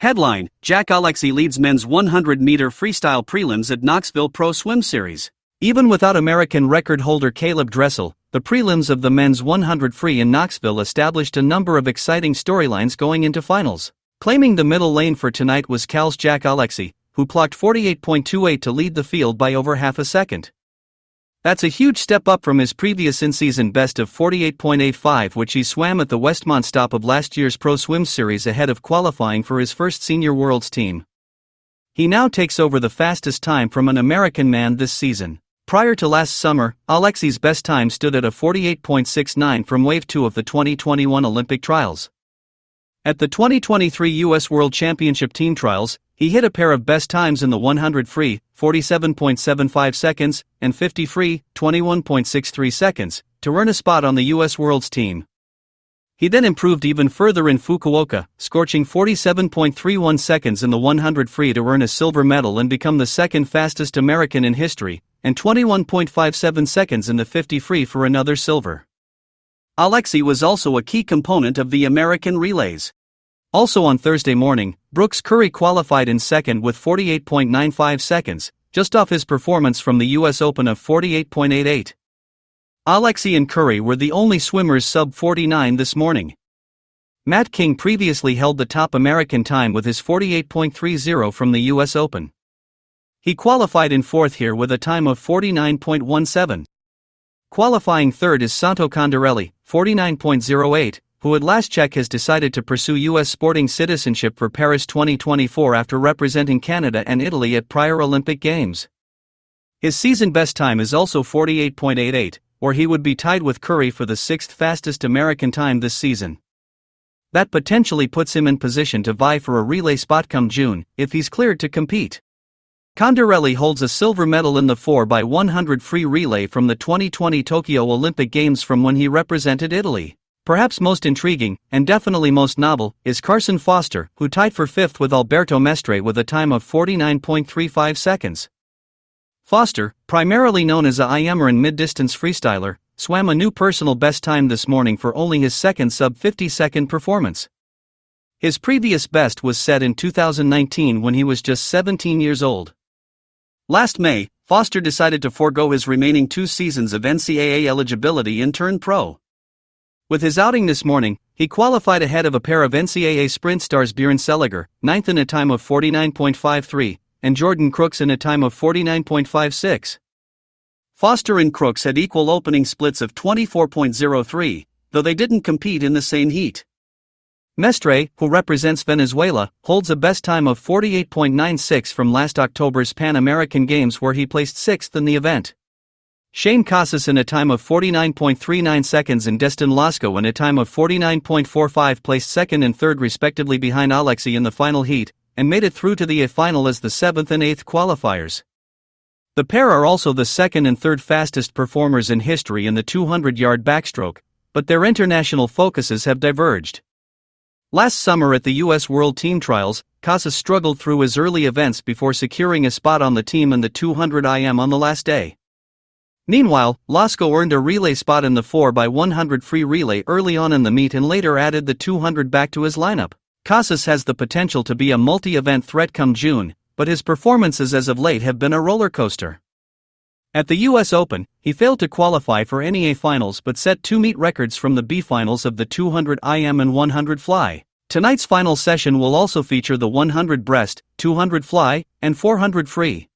Headline Jack Alexy leads men's 100 meter freestyle prelims at Knoxville Pro Swim Series. Even without American record holder Caleb Dressel, the prelims of the men's 100 free in Knoxville established a number of exciting storylines going into finals. Claiming the middle lane for tonight was Cal's Jack Alexy, who clocked 48.28 to lead the field by over half a second. That's a huge step up from his previous in season best of 48.85, which he swam at the Westmont stop of last year's Pro Swim Series ahead of qualifying for his first Senior Worlds team. He now takes over the fastest time from an American man this season. Prior to last summer, Alexy's best time stood at a 48.69 from Wave 2 of the 2021 Olympic trials. At the 2023 U.S. World Championship Team Trials, he hit a pair of best times in the 100 free, 47.75 seconds, and 50 free, 21.63 seconds, to earn a spot on the U.S. Worlds team. He then improved even further in Fukuoka, scorching 47.31 seconds in the 100 free to earn a silver medal and become the second fastest American in history, and 21.57 seconds in the 50 free for another silver. Alexy was also a key component of the American relays. Also on Thursday morning, Brooks Curry qualified in second with 48.95 seconds, just off his performance from the US Open of 48.88. Alexy and Curry were the only swimmers sub 49 this morning. Matt King previously held the top American time with his 48.30 from the US Open. He qualified in fourth here with a time of 49.17. Qualifying third is Santo Condorelli, 49.08, who at last check has decided to pursue U.S. sporting citizenship for Paris 2024 after representing Canada and Italy at prior Olympic Games. His season best time is also 48.88, or he would be tied with Curry for the sixth fastest American time this season. That potentially puts him in position to vie for a relay spot come June, if he's cleared to compete. Condorelli holds a silver medal in the 4x100 free relay from the 2020 Tokyo Olympic Games from when he represented Italy. Perhaps most intriguing, and definitely most novel, is Carson Foster, who tied for fifth with Alberto Mestre with a time of 49.35 seconds. Foster, primarily known as a and mid-distance freestyler, swam a new personal best time this morning for only his second sub-50 second performance. His previous best was set in 2019 when he was just 17 years old. Last May, Foster decided to forego his remaining two seasons of NCAA eligibility and turn pro. With his outing this morning, he qualified ahead of a pair of NCAA sprint stars Bjorn Seliger, ninth in a time of 49.53, and Jordan Crooks in a time of 49.56. Foster and Crooks had equal opening splits of 24.03, though they didn't compete in the same heat. Mestre, who represents Venezuela, holds a best time of 48.96 from last October's Pan American Games where he placed sixth in the event. Shane Casas in a time of 49.39 seconds and Destin Lasco in a time of 49.45 placed second and third respectively behind Alexy in the final heat, and made it through to the A final as the seventh and eighth qualifiers. The pair are also the second and third fastest performers in history in the 200 yard backstroke, but their international focuses have diverged. Last summer at the U.S. World Team Trials, Casas struggled through his early events before securing a spot on the team in the 200 IM on the last day. Meanwhile, Lasco earned a relay spot in the 4x100 free relay early on in the meet and later added the 200 back to his lineup. Casas has the potential to be a multi event threat come June, but his performances as of late have been a roller coaster. At the US Open, he failed to qualify for NEA finals but set two meet records from the B finals of the 200 IM and 100 fly. Tonight's final session will also feature the 100 breast, 200 fly, and 400 free.